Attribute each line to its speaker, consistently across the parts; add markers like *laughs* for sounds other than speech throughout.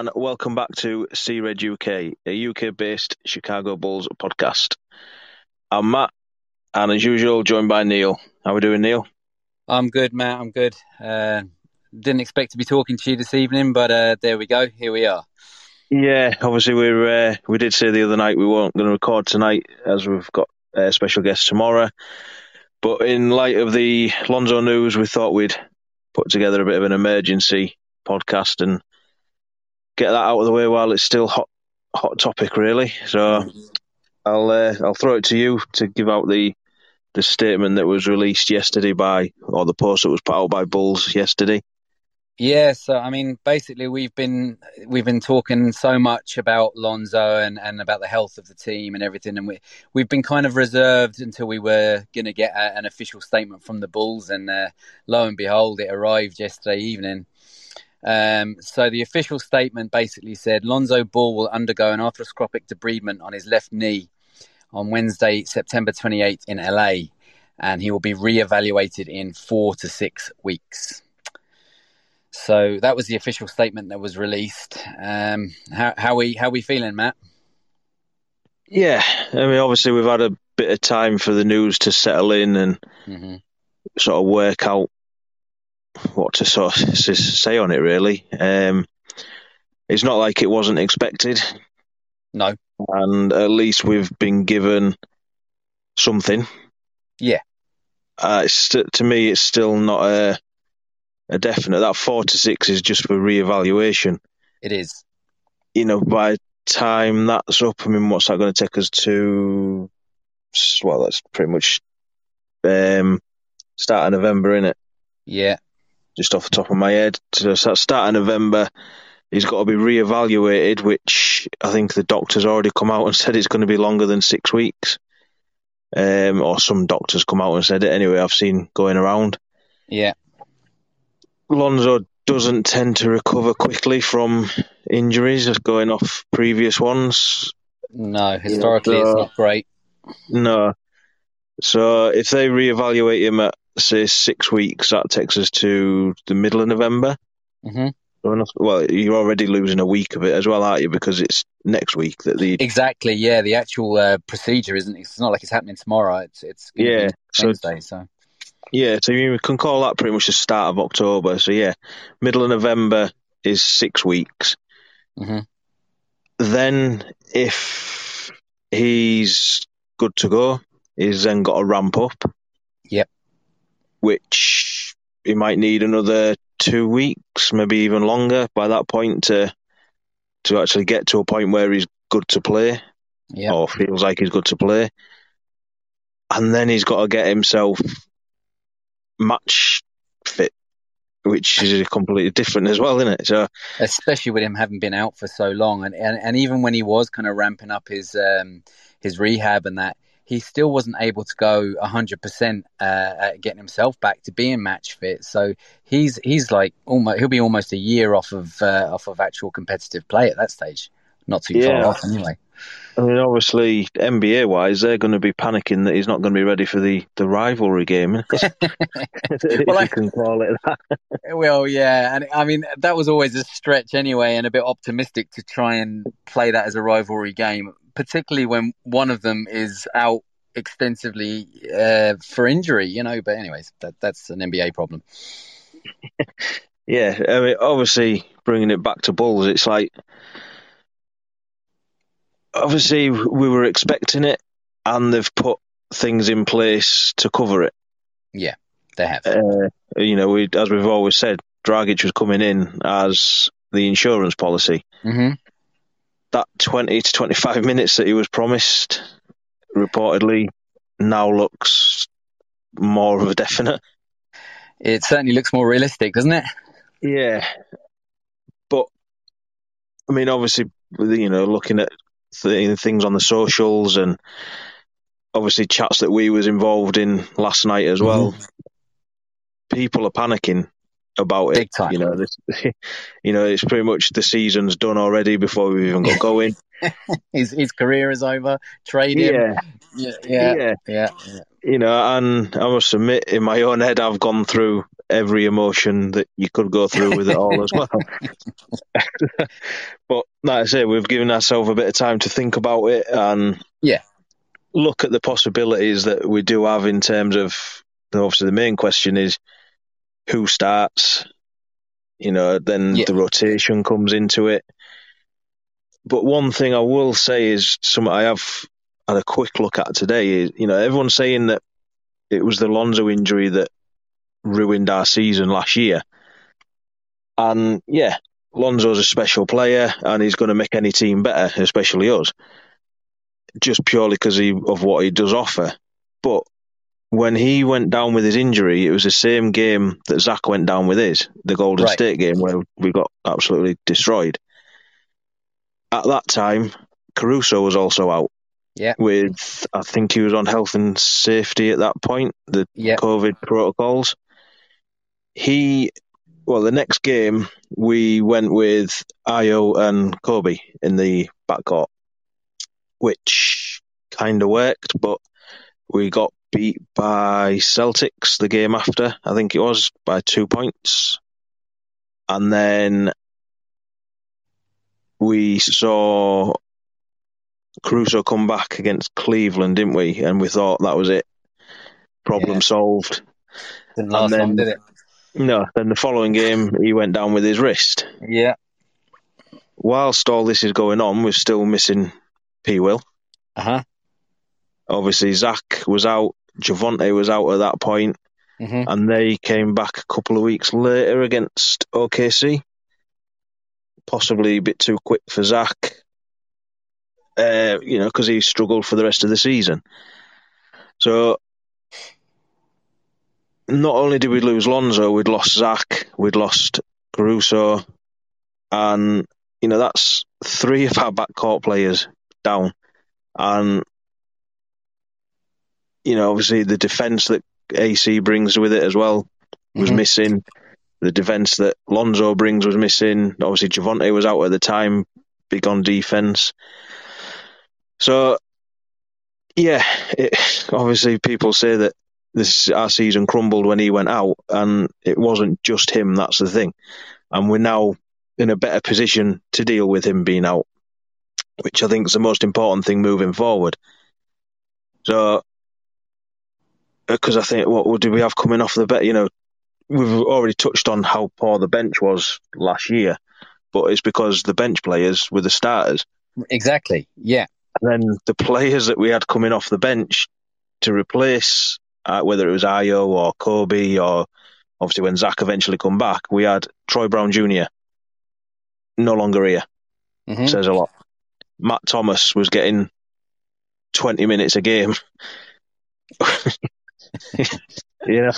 Speaker 1: And welcome back to Sea Red UK, a UK-based Chicago Bulls podcast. I'm Matt, and as usual, joined by Neill. How are we doing, Neill?
Speaker 2: I'm good, Matt. I'm good. Uh, didn't expect to be talking to you this evening, but uh, there we go. Here we are.
Speaker 1: Yeah, obviously we uh, we did say the other night we weren't going to record tonight as we've got a special guest tomorrow. But in light of the Lonzo news, we thought we'd put together a bit of an emergency podcast and get that out of the way while it's still hot hot topic, really. So I'll uh, I'll throw it to you to give out the the statement that was released yesterday by, or the post that was put out by Bulls yesterday.
Speaker 2: Yeah, so I mean, basically, we've been we've been talking so much about Lonzo and, and about the health of the team and everything, and we we've been kind of reserved until we were going to get a, an official statement from the Bulls, and uh, lo and behold, it arrived yesterday evening. Um, so the official statement basically said Lonzo Ball will undergo an arthroscopic debridement on his left knee on Wednesday, September 28th in LA, and he will be re-evaluated in four to six weeks. So that was the official statement that was released. Um, how, how we how we feeling, Matt?
Speaker 1: Yeah, I mean, obviously we've had a bit of time for the news to settle in and mm-hmm. sort of work out what to sort of say on it. Really, um, it's not like it wasn't expected.
Speaker 2: No,
Speaker 1: and at least we've been given something.
Speaker 2: Yeah,
Speaker 1: uh, st- to me, it's still not a a definite. That four to six is just for re-evaluation.
Speaker 2: It is.
Speaker 1: You know, by time that's up, I mean, what's that going to take us to? Well, that's pretty much um, start of November, isn't it?
Speaker 2: Yeah.
Speaker 1: Just off the top of my head, so start of November, he's got to be re-evaluated, which I think the doctors already come out and said it's going to be longer than six weeks. Um, or some doctors come out and said it anyway. I've seen going around.
Speaker 2: Yeah.
Speaker 1: Lonzo doesn't tend to recover quickly from injuries, just going off previous ones.
Speaker 2: No, historically yeah, so, it's not great.
Speaker 1: No. So if they reevaluate him at say six weeks, that takes us to the middle of November.
Speaker 2: Mm-hmm.
Speaker 1: Well, you're already losing a week of it as well, aren't you? Because it's next week that the
Speaker 2: exactly yeah the actual uh, procedure isn't. It's not like it's happening tomorrow. It's it's
Speaker 1: yeah
Speaker 2: Wednesday, so, so
Speaker 1: yeah, so you can call that pretty much the start of October. So yeah, middle of November is six weeks.
Speaker 2: Mm-hmm.
Speaker 1: Then if he's good to go, he's then got to ramp up. Which he might need another two weeks, maybe even longer by that point to to actually get to a point where he's good to play.
Speaker 2: Yep.
Speaker 1: Or feels like he's good to play. And then he's got to get himself match fit, which is completely different as well, isn't it? So,
Speaker 2: especially with him having been out for so long, and and, and even when he was kind of ramping up his um, his rehab and that, he still wasn't able to go hundred uh, percent at getting himself back to being match fit. So he's he's like almost he'll be almost a year off of uh, off of actual competitive play at that stage. Not too yeah. far off anyway.
Speaker 1: I mean, obviously, NBA wise, they're going to be panicking that he's not going to be ready for the, the rivalry game. *laughs* *laughs* if well, I, you can call it that. *laughs*
Speaker 2: well, yeah. And I mean, that was always a stretch anyway, and a bit optimistic to try and play that as a rivalry game, particularly when one of them is out extensively uh, for injury, you know. But, anyways, that, that's an NBA problem.
Speaker 1: yeah. I mean, obviously, bringing it back to Bulls, it's like obviously we were expecting it, and they've put things in place to cover it.
Speaker 2: Yeah, they have.
Speaker 1: Uh, you know, we, as we've always said, Dragic was coming in as the insurance policy.
Speaker 2: Mm-hmm.
Speaker 1: That 20 to 25 *laughs* minutes that he was promised, reportedly, now looks more of a definite.
Speaker 2: It certainly looks more realistic, doesn't it?
Speaker 1: Yeah. But, I mean, obviously, you know, looking at things on the socials and obviously chats that we was involved in last night as well. Mm-hmm. People are panicking about
Speaker 2: Big it. Time.
Speaker 1: You know, this, *laughs* you know, it's pretty much the season's done already before we even got going. *laughs*
Speaker 2: his his career is over. Trade him.
Speaker 1: Yeah.
Speaker 2: Yeah, yeah, yeah, yeah.
Speaker 1: You know, and I must admit, in my own head, I've gone through every emotion that you could go through with it all as well. *laughs* but like I say, we've given ourselves a bit of time to think about it and
Speaker 2: yeah,
Speaker 1: look at the possibilities that we do have in terms of obviously the main question is who starts. You know, then
Speaker 2: Yeah.
Speaker 1: the rotation comes into it. But one thing I will say is something I have had a quick look at today is, you know, everyone's saying that it was the Lonzo injury that ruined our season last year. And yeah, Lonzo's a special player and he's going to make any team better, especially us, just purely because of what he does offer. But when he went down with his injury, it was the same game that Zach went down with his, the Golden
Speaker 2: Right.
Speaker 1: State game where we got absolutely destroyed. At that time, Caruso was also out.
Speaker 2: Yeah.
Speaker 1: With, I think he was on health and safety at that point, the
Speaker 2: yeah,
Speaker 1: COVID protocols. He, well, the next game we went with Ayo and Kobe in the backcourt, which kind of worked, but we got beat by Celtics the game after, I think it was, by two points. And then we saw Caruso come back against Cleveland, didn't we? And we thought that was it. Problem
Speaker 2: Yeah.
Speaker 1: solved.
Speaker 2: didn't last long,
Speaker 1: then-
Speaker 2: did it?
Speaker 1: No, then the following game, he went down with his wrist.
Speaker 2: Yeah,
Speaker 1: Whilst all this is going on, we're still missing P. Will.
Speaker 2: uh huh.
Speaker 1: Obviously, Zach was out, Javonte was out at that point,
Speaker 2: hmm
Speaker 1: and they came back a couple of weeks later against OKC. Possibly a bit too quick for Zach, uh, you know, because he struggled for the rest of the season. So, not only did we lose Lonzo, we'd lost Zach, we'd lost Caruso, and you know that's three of our backcourt players down, and you know obviously the defense that AC brings with it as well was
Speaker 2: Mhm.
Speaker 1: missing. The defense that Lonzo brings was missing. Obviously, Javonte was out at the time, big on defense. So, yeah, it, *laughs* obviously people say that this our season crumbled when he went out, and it wasn't just him. That's the thing, and we're now in a better position to deal with him being out, which I think is the most important thing moving forward. So, because I think what, what did we have coming off the bet? You know, we've already touched on how poor the bench was last year, but it's because the bench players were the starters.
Speaker 2: Exactly. Yeah.
Speaker 1: And then the players that we had coming off the bench to replace, uh, whether it was Ayo or Kobe or obviously when Zach eventually come back, we had Troy Brown Jr. no longer here.
Speaker 2: hmm
Speaker 1: Says a lot. Matt Thomas was getting 20 minutes a game. *laughs* you know,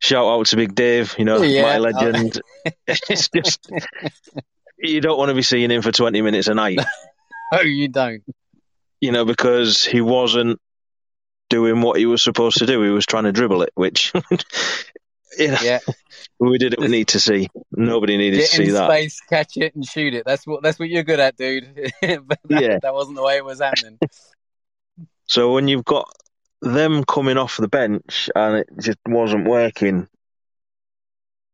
Speaker 1: shout out to Big Dave, you know,
Speaker 2: Yeah.
Speaker 1: my legend. *laughs* it's just, you don't want to be seeing him for 20 minutes a night, *laughs*
Speaker 2: Oh, you don't.
Speaker 1: you know, because he wasn't doing what he was supposed to do. He was trying to dribble it, which, *laughs* you know,
Speaker 2: Yeah.
Speaker 1: we didn't need to see. Nobody needed
Speaker 2: Get
Speaker 1: to see
Speaker 2: in
Speaker 1: that.
Speaker 2: space, catch it, and shoot it. That's what that's what you're good at, dude. *laughs* but that,
Speaker 1: Yeah.
Speaker 2: that wasn't the way it was happening. *laughs*
Speaker 1: So when you've got them coming off the bench and it just wasn't working,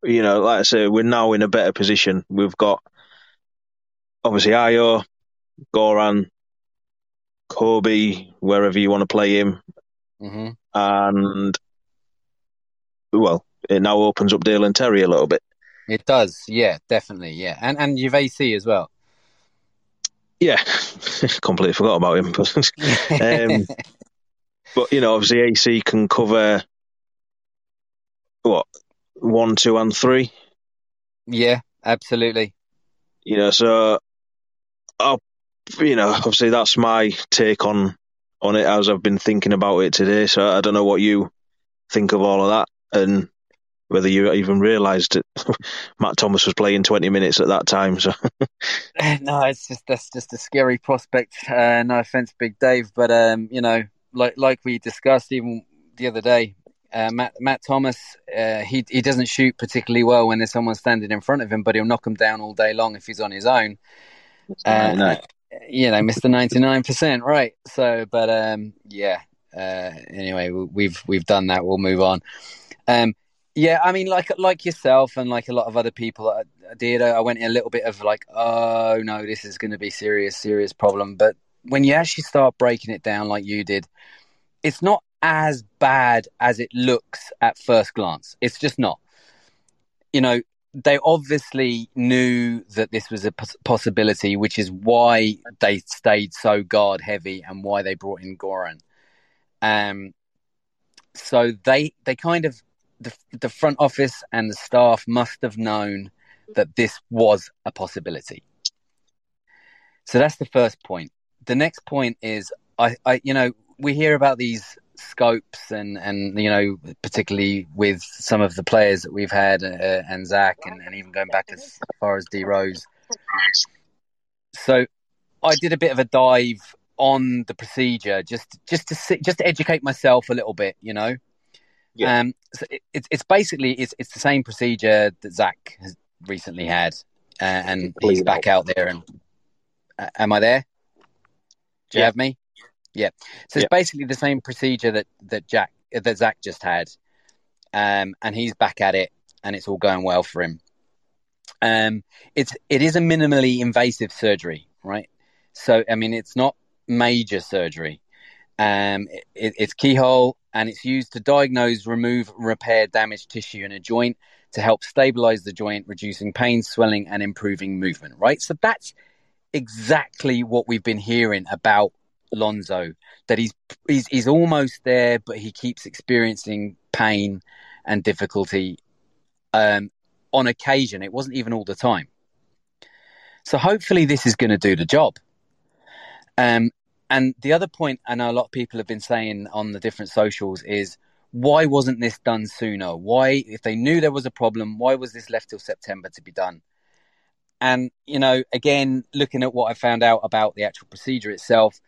Speaker 1: you know, like I say, we're now in a better position. We've got obviously Ayo, Goran, Kobe, wherever you want to play him,
Speaker 2: hmm
Speaker 1: and well, it now opens up Dalen Terry a little bit.
Speaker 2: It does. Yeah, definitely. Yeah, and and you've AC as well.
Speaker 1: Yeah, *laughs* completely forgot about him. But, *laughs* um, *laughs* but you know, obviously AC can cover what one, two, and three.
Speaker 2: yeah, absolutely.
Speaker 1: you know so i you know obviously that's my take on on it as i've been thinking about it today so i don't know what you think of all of that and whether you even realized that *laughs* matt thomas was playing 20 minutes at that time so *laughs*
Speaker 2: No, it's just that's just a scary prospect. Uh, no offense, Big Dave, but um, you know, like like we discussed even the other day, uh, Matt Matt Thomas, uh, he he doesn't shoot particularly well when there's someone standing in front of him, but he'll knock him down all day long if he's on his own. Uh,
Speaker 1: no.
Speaker 2: You know, nine percent, right? So, but um, yeah. Uh, anyway, we- we've we've done that. We'll move on. Um, Yeah, I mean, like like yourself and like a lot of other people, I, I did. I went in a little bit of like, oh no, this is going to be serious, serious problem. But when you actually start breaking it down, like you did, it's not as bad as it looks at first glance. It's just not. You know, they obviously knew that this was a possibility, which is why they stayed so guard heavy and why they brought in Goran. Um, so they they kind of the, the front office and the staff must have known that this was a possibility. So that's the first point. The next point is, I, I you know, we hear about these scopes and and you know particularly with some of the players that we've had uh, and Zach and, and even going back as far as D Rose. So I did a bit of a dive on the procedure just just to see, just to educate myself a little bit, you know. Yeah. Um, so it, it's it's basically it's it's the same procedure that Zach has recently had, uh, and he's back out there. And uh, am I there? Do you yeah. have me? Yeah. So it's yeah. basically the same procedure that that Jack that Zach just had, um, and he's back at it, and it's all going well for him. Um, it's it is a minimally invasive surgery, right? So I mean, it's not major surgery. Um, it, it's keyhole and it's used to diagnose, remove, repair damaged tissue in a joint to help stabilize the joint, reducing pain, swelling, and improving movement. Right. So that's exactly what we've been hearing about Lonzo. That he's he's he's almost there, but he keeps experiencing pain and difficulty. Um, on occasion, it wasn't even all the time. So hopefully, this is going to do the job. Um, and the other know a lot of people have been saying on the different socials is why wasn't this done sooner? Why, if they knew there was a problem, why was this left till September to be done? And, you know, again, looking at what I found out about the actual procedure itself,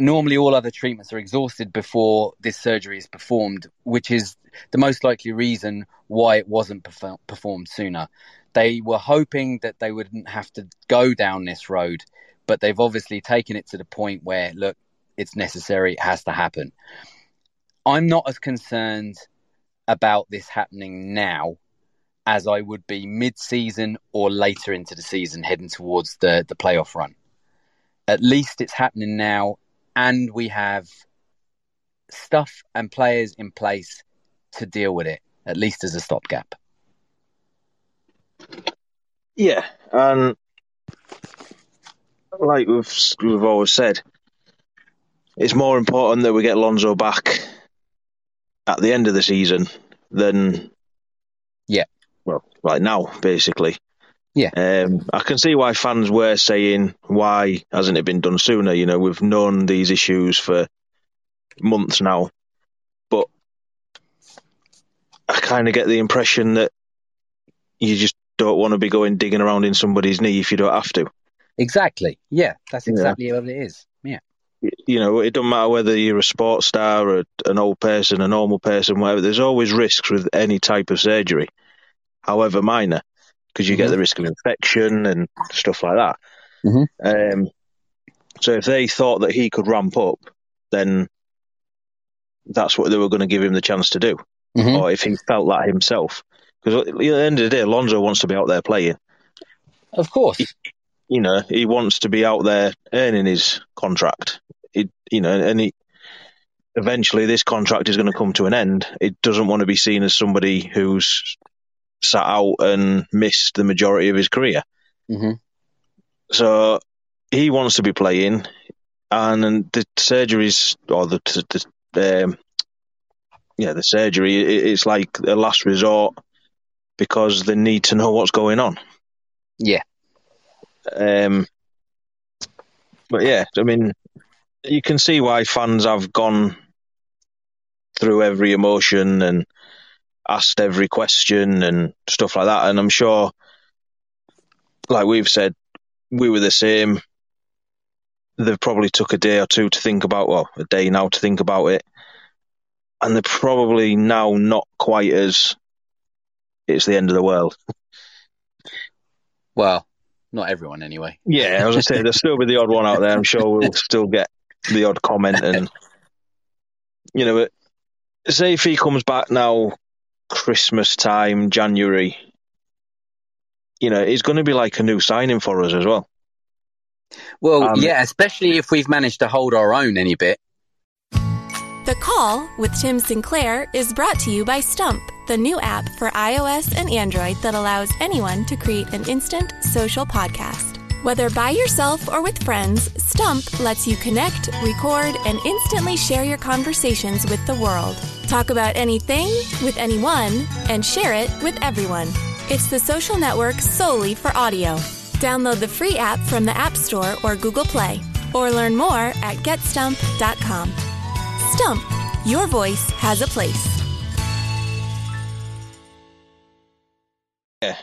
Speaker 2: normally all other treatments are exhausted before this surgery is performed, which is the most likely reason why it wasn't performed sooner. They were hoping that they wouldn't have to go down this road but they've obviously taken it to the point where, look, it's necessary, it has to happen. I'm not as concerned about this happening now as I would be mid season or later into the season heading towards the, the playoff run. At least it's happening now, and we have stuff and players in place to deal with it, at least as a stopgap.
Speaker 1: Yeah, and like we've we've always said, it's more important that we get Lonzo back at the end of the season than
Speaker 2: yeah,
Speaker 1: well, right now, basically.
Speaker 2: Yeah,
Speaker 1: um, I can see why fans were saying why hasn't it been done sooner. You know, we've known these issues for months now, but I kind of get the impression that you just don't want to be going digging around in somebody's knee if you don't have to.
Speaker 2: Exactly. Yeah, that's exactly yeah. what it is. Yeah.
Speaker 1: You know, it doesn't matter whether you're a sports star or an old person, a normal person, whatever. There's always risks with any type of surgery, however minor, because you mm-hmm. get the risk of infection and stuff like that.
Speaker 2: Mm-hmm.
Speaker 1: Um, so if they thought that he could ramp up, then that's what they were going to give him the chance to do. Mm-hmm. Or if he felt that himself. Because at the end of the day, Lonzo wants to be out there playing.
Speaker 2: Of course. He,
Speaker 1: you know, he wants to be out there earning his contract. It, you know, and he, eventually this contract is going to come to an end. It doesn't want to be seen as somebody who's sat out and missed the majority of his career.
Speaker 2: Mm-hmm.
Speaker 1: So he wants to be playing, and the surgeries or the, the um, yeah the surgery it's like a last resort because they need to know what's going on.
Speaker 2: Yeah.
Speaker 1: Um, but yeah, I mean, you can see why fans have gone through every emotion and asked every question and stuff like that. And I'm sure, like we've said, we were the same. They probably took a day or two to think about, well, a day now to think about it. And they're probably now not quite as it's the end of the world.
Speaker 2: Well, not everyone, anyway.
Speaker 1: Yeah, as I was to say, there'll still be the odd one out there. I'm sure we'll still get the odd comment. And, you know, say if he comes back now Christmas time, January, you know, it's going to be like a new signing for us as well.
Speaker 2: Well, um, yeah, especially if we've managed to hold our own any bit.
Speaker 3: The Call with Tim Sinclair is brought to you by Stump, the new app for iOS and Android that allows anyone to create an instant social podcast. Whether by yourself or with friends, Stump lets you connect, record, and instantly share your conversations with the world. Talk about anything with anyone and share it with everyone. It's the social network solely for audio. Download the free app from the App Store or Google Play, or learn more at getstump.com. Stump, your voice has a place.
Speaker 1: Yeah.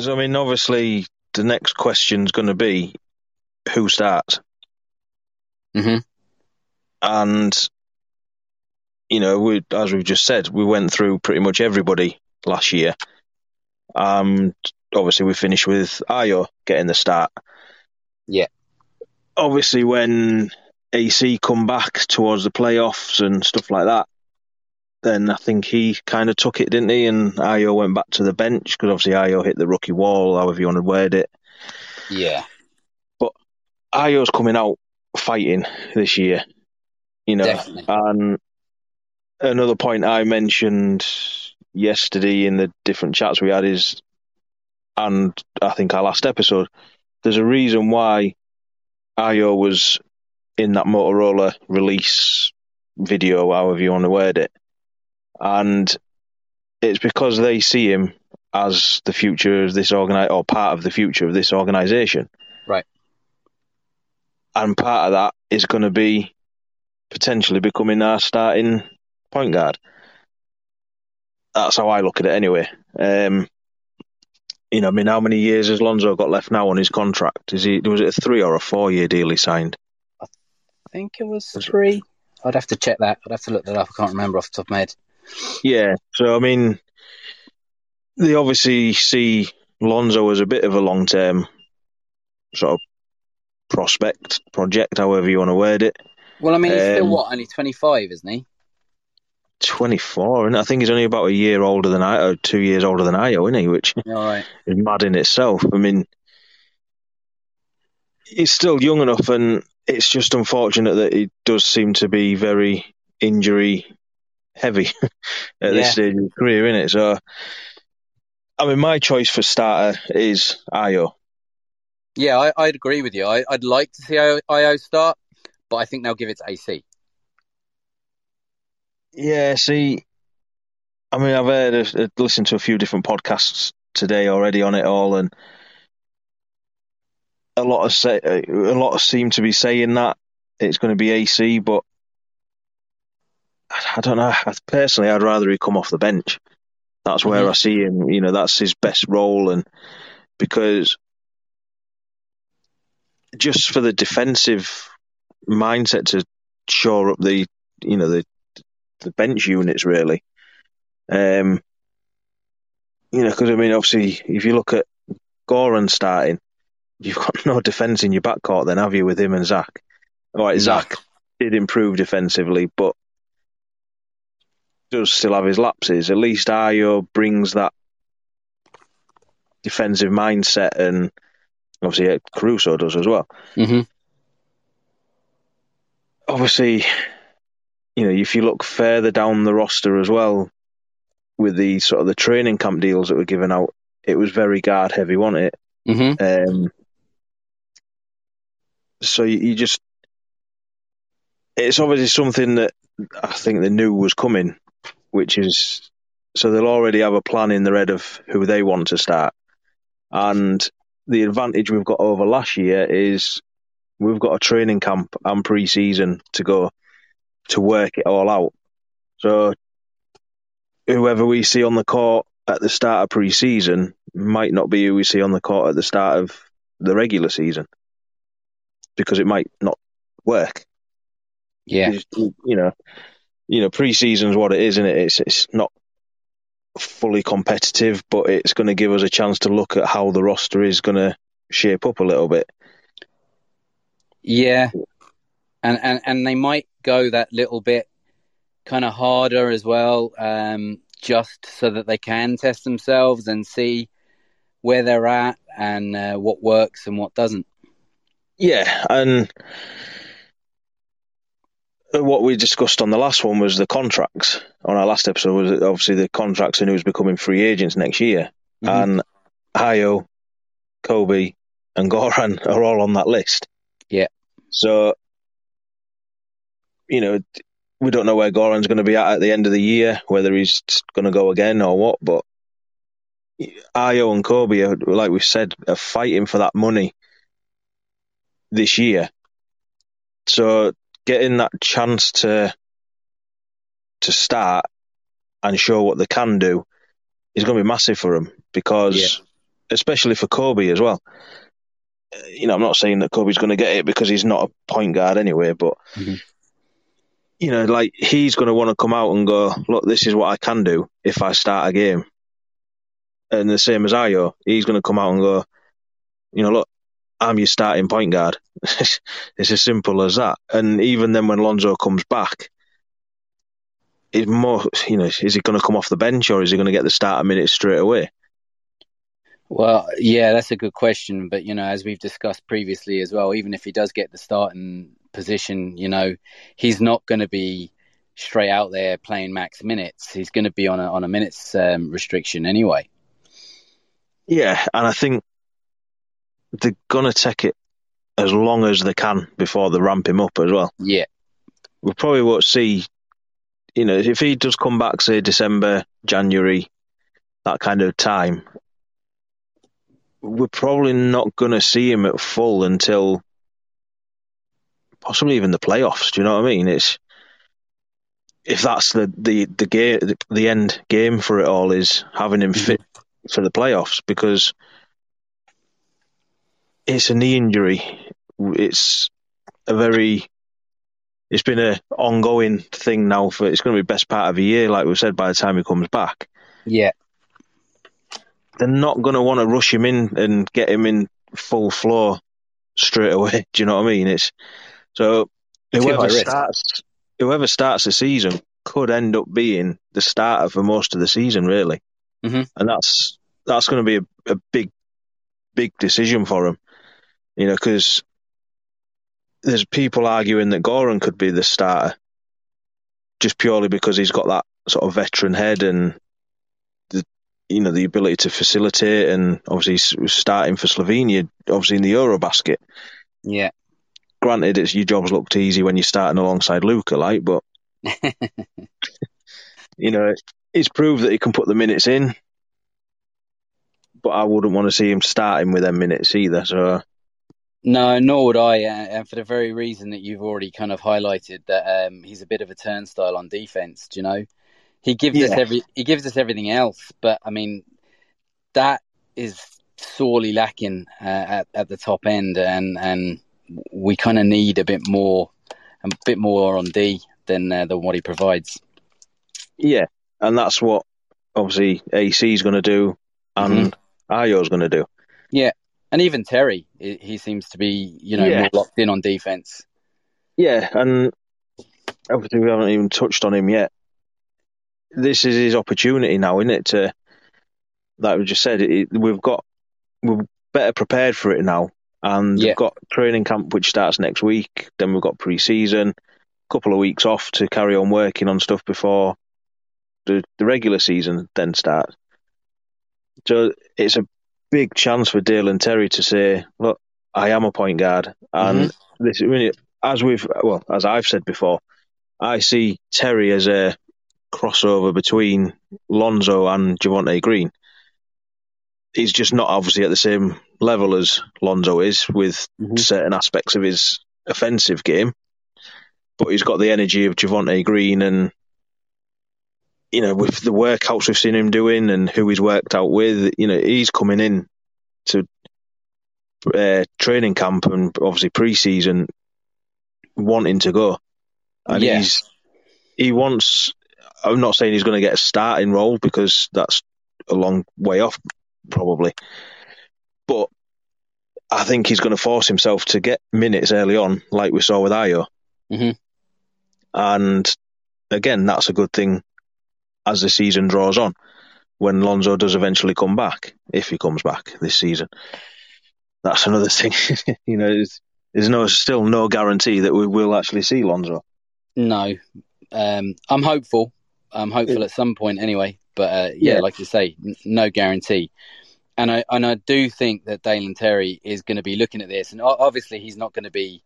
Speaker 1: So, I mean, obviously, the next question is going to be who starts?
Speaker 2: Mm-hmm.
Speaker 1: And, you know, we, as we've just said, we went through pretty much everybody last year. Um, obviously, we finished with Ayo getting the start.
Speaker 2: Yeah.
Speaker 1: Obviously, when AC come back towards the playoffs and stuff like that, then I think he kind of took it, didn't he? And Ayo went back to the bench because obviously Ayo hit the rookie wall, however you want to word it.
Speaker 2: Yeah.
Speaker 1: But Ayo's coming out fighting this year, you know.
Speaker 2: Definitely.
Speaker 1: And another point I mentioned yesterday in the different chats we had is, and I think our last episode, there's a reason why Ayo was in that Motorola release video, however you want to word it. And it's because they see him as the future of this organi- or part of the future of this organization.
Speaker 2: Right.
Speaker 1: And part of that is going to be potentially becoming our starting point guard. That's how I look at it anyway. Um, you know, I mean, how many years has Lonzo got left now on his contract? Is he was it a three or a four year deal he signed?
Speaker 2: I think it was three. I'd have to check that. I'd have to look that up. I can't remember off the top of my head.
Speaker 1: Yeah. So I mean, they obviously see Lonzo as a bit of a long term sort of prospect project, however you want to word it.
Speaker 2: Well, I mean, he's um, still what? Only twenty five, isn't he?
Speaker 1: 24, and I think he's only about a year older than I, or two years older than Ayo, isn't he? Which
Speaker 2: right. *laughs*
Speaker 1: is mad in itself. I mean, he's still young enough, and it's just unfortunate that he does seem to be very injury heavy *laughs* at yeah. this stage of his career, isn't it? So, I mean, my choice for starter is Ayo.
Speaker 2: Yeah, I, would agree with you. I, would like to see Ayo start, but I think they'll give it to AC.
Speaker 1: Yeah, see, I mean, I've heard, listened to a few different podcasts today already on it all, and a lot of say, a lot of seem to be saying that it's going to be AC, but I don't know. Personally, I'd rather he come off the bench. That's where mm-hmm. I see him. You know, that's his best role, and because just for the defensive mindset to shore up the, you know, the the bench units really. Um, you know, because I mean, obviously, if you look at Goran starting, you've got *laughs* no defence in your backcourt, then have you with him and Zach? All right. Zach did improve defensively, but does still have his lapses. At least Ayo brings that defensive mindset, and obviously Caruso does as well.
Speaker 2: Mm-hmm.
Speaker 1: Obviously, you know, if you look further down the roster as well, with the sort of the training camp deals that were given out, it was very guard heavy, wasn't it?
Speaker 2: Mm-hmm.
Speaker 1: Um, so you, you just, it's obviously something that I think they knew was coming, which is so they'll already have a plan in their head of who they want to start. And the advantage we've got over last year is we've got a training camp and pre-season to go to work it all out. So whoever we see on the court at the start of pre-season might not be who we see on the court at the start of the regular season because it might not work.
Speaker 2: Yeah,
Speaker 1: you, you know, you know, pre-season's what it is, isn't it? It's it's not fully competitive, but it's going to give us a chance to look at how the roster is going to shape up a little bit.
Speaker 2: Yeah, and and and they might go that little bit kind of harder as well, um, just so that they can test themselves and see where they're at and uh, what works and what doesn't.
Speaker 1: Yeah, and what we discussed on the last one was the contracts. On our last episode was obviously the contracts and who's becoming free agents next year, mm-hmm. and Ayo, Kobe, and Goran *laughs* are all on that list.
Speaker 2: Yeah.
Speaker 1: So, you know, we don't know where Goran's going to be at at the end of the year, whether he's going to go again or what. But Ayo and Kobe, are, like we said, are fighting for that money this year. So getting that chance to to start and show what they can do is going to be massive for them because, yeah. especially for Kobe as well. You know, I'm not saying that Kobe's going to get it because he's not a point guard anyway, but mm-hmm. you know, like he's going to want to come out and go, look, this is what I can do if I start a game. And the same as Ayo, he's going to come out and go, you know, look, I'm your starting point guard. *laughs* it's as simple as that. And even then, when Lonzo comes back, it's more, you know, is he going to come off the bench or is he going to get the start starter minutes straight away?
Speaker 2: Well, yeah, that's a good question. But, you know, as we've discussed previously as well, even if he does get the starting position, you know, he's not going to be straight out there playing max minutes. He's going to be on a, on a minutes um, restriction anyway.
Speaker 1: Yeah, and I think they're gonna take it as long as they can before they ramp him up as well.
Speaker 2: Yeah,
Speaker 1: we probably won't see. You know, if he does come back, say December, January, that kind of time, we're probably not going to see him at full until possibly even the playoffs. Do you know what I mean? It's if that's the the the game, the end game for it all is having him mm-hmm. fit for the playoffs because it's a knee injury. It's a very it's been an ongoing thing now for it's going to be best part of a year, like we said. By the time he comes back,
Speaker 2: yeah,
Speaker 1: they're not going to want to rush him in and get him in full floor straight away. *laughs* Do you know what I mean? It's so whoever starts whoever starts the season could end up being the starter for most of the season, really,
Speaker 2: mm-hmm.
Speaker 1: and that's that's going to be a, a big big decision for him. You know, because there's people arguing that Goran could be the starter just purely because he's got that sort of veteran head and the you know the ability to facilitate and obviously he's starting for Slovenia obviously in the Eurobasket.
Speaker 2: Yeah.
Speaker 1: Granted, it's your job's looked easy when you're starting alongside Luka, like, but *laughs* you know it's proved that he can put the minutes in, but I wouldn't want to see him starting with them minutes either. So
Speaker 2: no, nor would I, and for the very reason that you've already kind of highlighted that um, he's a bit of a turnstile on defense. Do you know, he gives yeah. us every he gives us everything else, but I mean that is sorely lacking uh, at at the top end, and and we kind of need a bit more, a bit more on D than uh, than what he provides.
Speaker 1: Yeah, and that's what obviously AC is going to do, and mm-hmm. Ayo's going to do.
Speaker 2: Yeah, and even Terry, he seems to be you know yeah. more locked in on defense.
Speaker 1: Yeah, and obviously we haven't even touched on him yet. This is his opportunity now, isn't it? To like we just said, it, we've got we're better prepared for it now, and yeah. we've got training camp which starts next week. Then we've got pre-season, a couple of weeks off to carry on working on stuff before the the regular season then starts. So it's a big chance for Dalen Terry to say, "Look, I am a point guard," and mm-hmm. this, I mean, as we've well, as I've said before, I see Terry as a crossover between Lonzo and Javonte Green. He's just not obviously at the same level as Lonzo is with mm-hmm. certain aspects of his offensive game, but he's got the energy of Javonte Green and you know, with the workouts we've seen him doing and who he's worked out with, you know, he's coming in to uh, training camp and obviously pre-season wanting to go, and yeah. he's he wants. I'm not saying he's going to get a starting role because that's a long way off, probably, but I think he's going to force himself to get minutes early on, like we saw with Ayo.
Speaker 2: Mm-hmm.
Speaker 1: And again, that's a good thing as the season draws on when Lonzo does eventually come back, if he comes back this season. That's another *laughs* thing. you know, there's, there's, no still no guarantee that we will actually see Lonzo.
Speaker 2: No, um, I'm hopeful. I'm hopeful yeah. at some point anyway. But uh, yeah, yeah, like you say, n- no guarantee. And I and I do think that Dalen Terry is going to be looking at this, and obviously he's not going to be,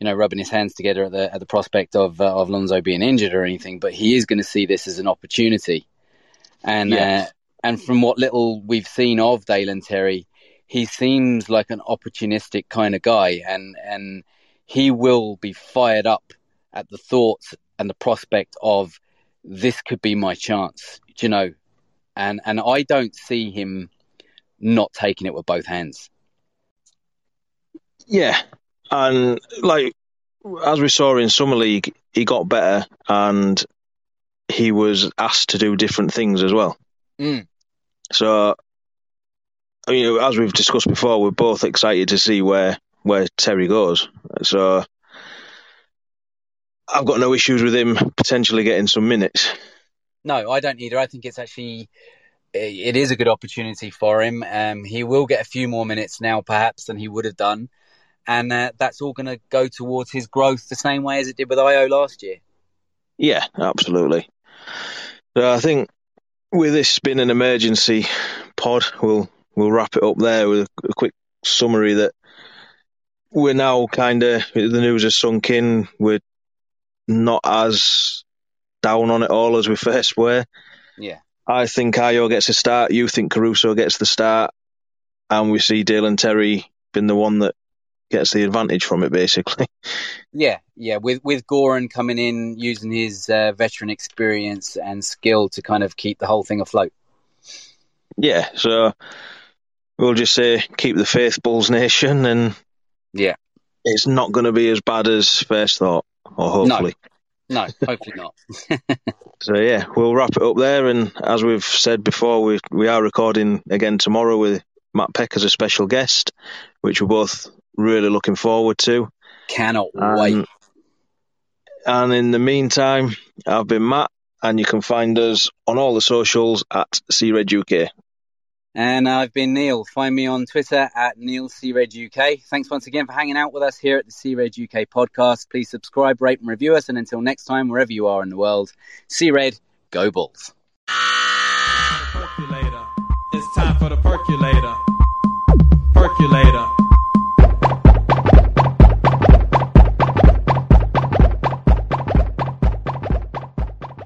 Speaker 2: you know, rubbing his hands together at the at the prospect of uh, of Lonzo being injured or anything. But he is going to see this as an opportunity. And yes. uh, and from what little we've seen of Dalen Terry, he seems like an opportunistic kind of guy, and and he will be fired up at the thoughts and the prospect of this could be my chance, you know, and and I don't see him not taking it with both hands.
Speaker 1: Yeah, and like as we saw in summer league, he got better and he was asked to do different things as well.
Speaker 2: Mm.
Speaker 1: So, you know, as we've discussed before, we're both excited to see where where Terry goes. So, I've got no issues with him potentially getting some minutes.
Speaker 2: No, I don't either. I think it's actually it is a good opportunity for him. Um, he will get a few more minutes now, perhaps, than he would have done, and uh, that's all going to go towards his growth the same way as it did with Ayo last year.
Speaker 1: Yeah, absolutely. So I think with this being an emergency pod, we'll we'll wrap it up there with a quick summary that we're now kind of the news has sunk in. We're not as down on it all as we *laughs* first were.
Speaker 2: Yeah.
Speaker 1: I think Ayo gets a start. You think Caruso gets the start, and we see Dalen Terry being the one that gets the advantage from it, basically. *laughs*
Speaker 2: Yeah, yeah. With with Goran coming in, using his uh, veteran experience and skill to kind of keep the whole thing afloat.
Speaker 1: Yeah. So we'll just say keep the faith, Bulls Nation, and
Speaker 2: yeah,
Speaker 1: it's not going to be as bad as first thought, or hopefully.
Speaker 2: No. No, hopefully not. *laughs*
Speaker 1: so yeah, we'll wrap it up there. And as we've said before, we we are recording again tomorrow with Matt Peck as a special guest, which we're both really looking forward to.
Speaker 2: Cannot um, wait.
Speaker 1: And in the meantime, I've been Matt, and you can find us on all the socials at CRED UK.
Speaker 2: And I've been Neill. Find me on Twitter at Neil C Red UK. Thanks once again for hanging out with us here at the C Red UK podcast. Please subscribe, rate, and review us. And until next time, wherever you are in the world, C-Red, go Bulls. It's time for the percolator. Percolator.